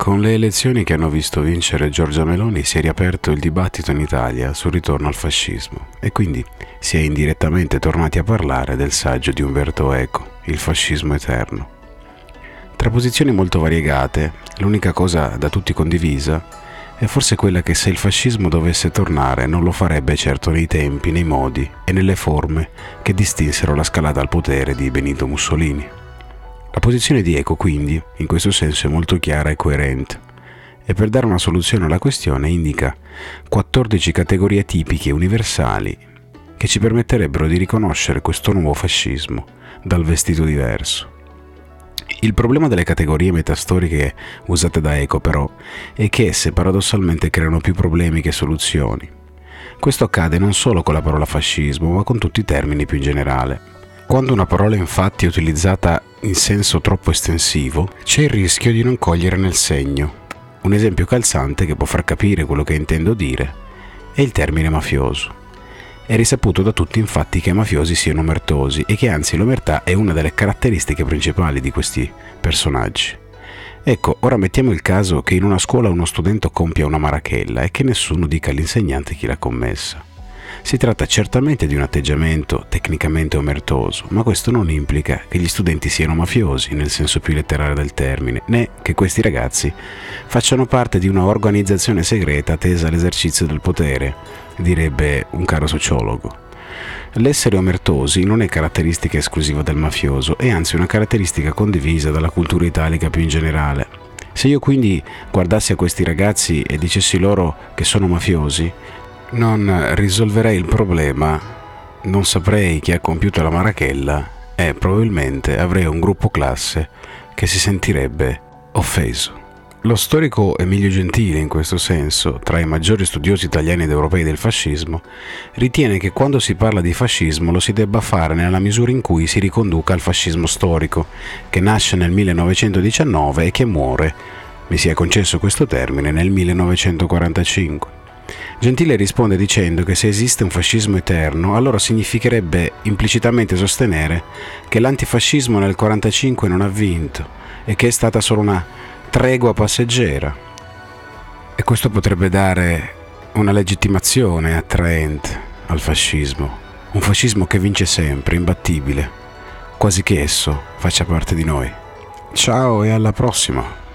Con le elezioni che hanno visto vincere Giorgia Meloni si è riaperto il dibattito in Italia sul ritorno al fascismo e quindi si è indirettamente tornati a parlare del saggio di Umberto Eco, Il fascismo eterno. Tra posizioni molto variegate, l'unica cosa da tutti condivisa è forse quella che se il fascismo dovesse tornare non lo farebbe certo nei tempi, nei modi e nelle forme che distinsero la scalata al potere di Benito Mussolini. Posizione di Eco quindi, in questo senso, è molto chiara e coerente e per dare una soluzione alla questione indica 14 categorie tipiche universali che ci permetterebbero di riconoscere questo nuovo fascismo dal vestito diverso. Il problema delle categorie metastoriche usate da Eco però è che esse paradossalmente creano più problemi che soluzioni. Questo accade non solo con la parola fascismo, ma con tutti i termini più in generale. Quando una parola infatti è utilizzata in senso troppo estensivo, c'è il rischio di non cogliere nel segno. Un esempio calzante che può far capire quello che intendo dire è il termine mafioso. È risaputo da tutti infatti che i mafiosi siano omertosi e che anzi l'omertà è una delle caratteristiche principali di questi personaggi. Ecco, ora mettiamo il caso che in una scuola uno studente compia una marachella e che nessuno dica all'insegnante chi l'ha commessa. Si tratta certamente di un atteggiamento tecnicamente omertoso, ma questo non implica che gli studenti siano mafiosi nel senso più letterale del termine, né che questi ragazzi facciano parte di una organizzazione segreta tesa all'esercizio del potere, direbbe un caro sociologo. L'essere omertosi non è caratteristica esclusiva del mafioso, è anzi una caratteristica condivisa dalla cultura italica più in generale. Se io quindi guardassi a questi ragazzi e dicessi loro che sono mafiosi, non risolverei il problema, non saprei chi ha compiuto la marachella e probabilmente avrei un gruppo classe che si sentirebbe offeso. Lo storico Emilio Gentile, in questo senso, tra i maggiori studiosi italiani ed europei del fascismo, ritiene che quando si parla di fascismo lo si debba fare nella misura in cui si riconduca al fascismo storico, che nasce nel 1919 e che muore, mi sia concesso questo termine, nel 1945. Gentile risponde dicendo che se esiste un fascismo eterno, allora significherebbe implicitamente sostenere che l'antifascismo nel 1945 non ha vinto e che è stata solo una tregua passeggera. E questo potrebbe dare una legittimazione attraente al fascismo, un fascismo che vince sempre, imbattibile, quasi che esso faccia parte di noi. Ciao e alla prossima!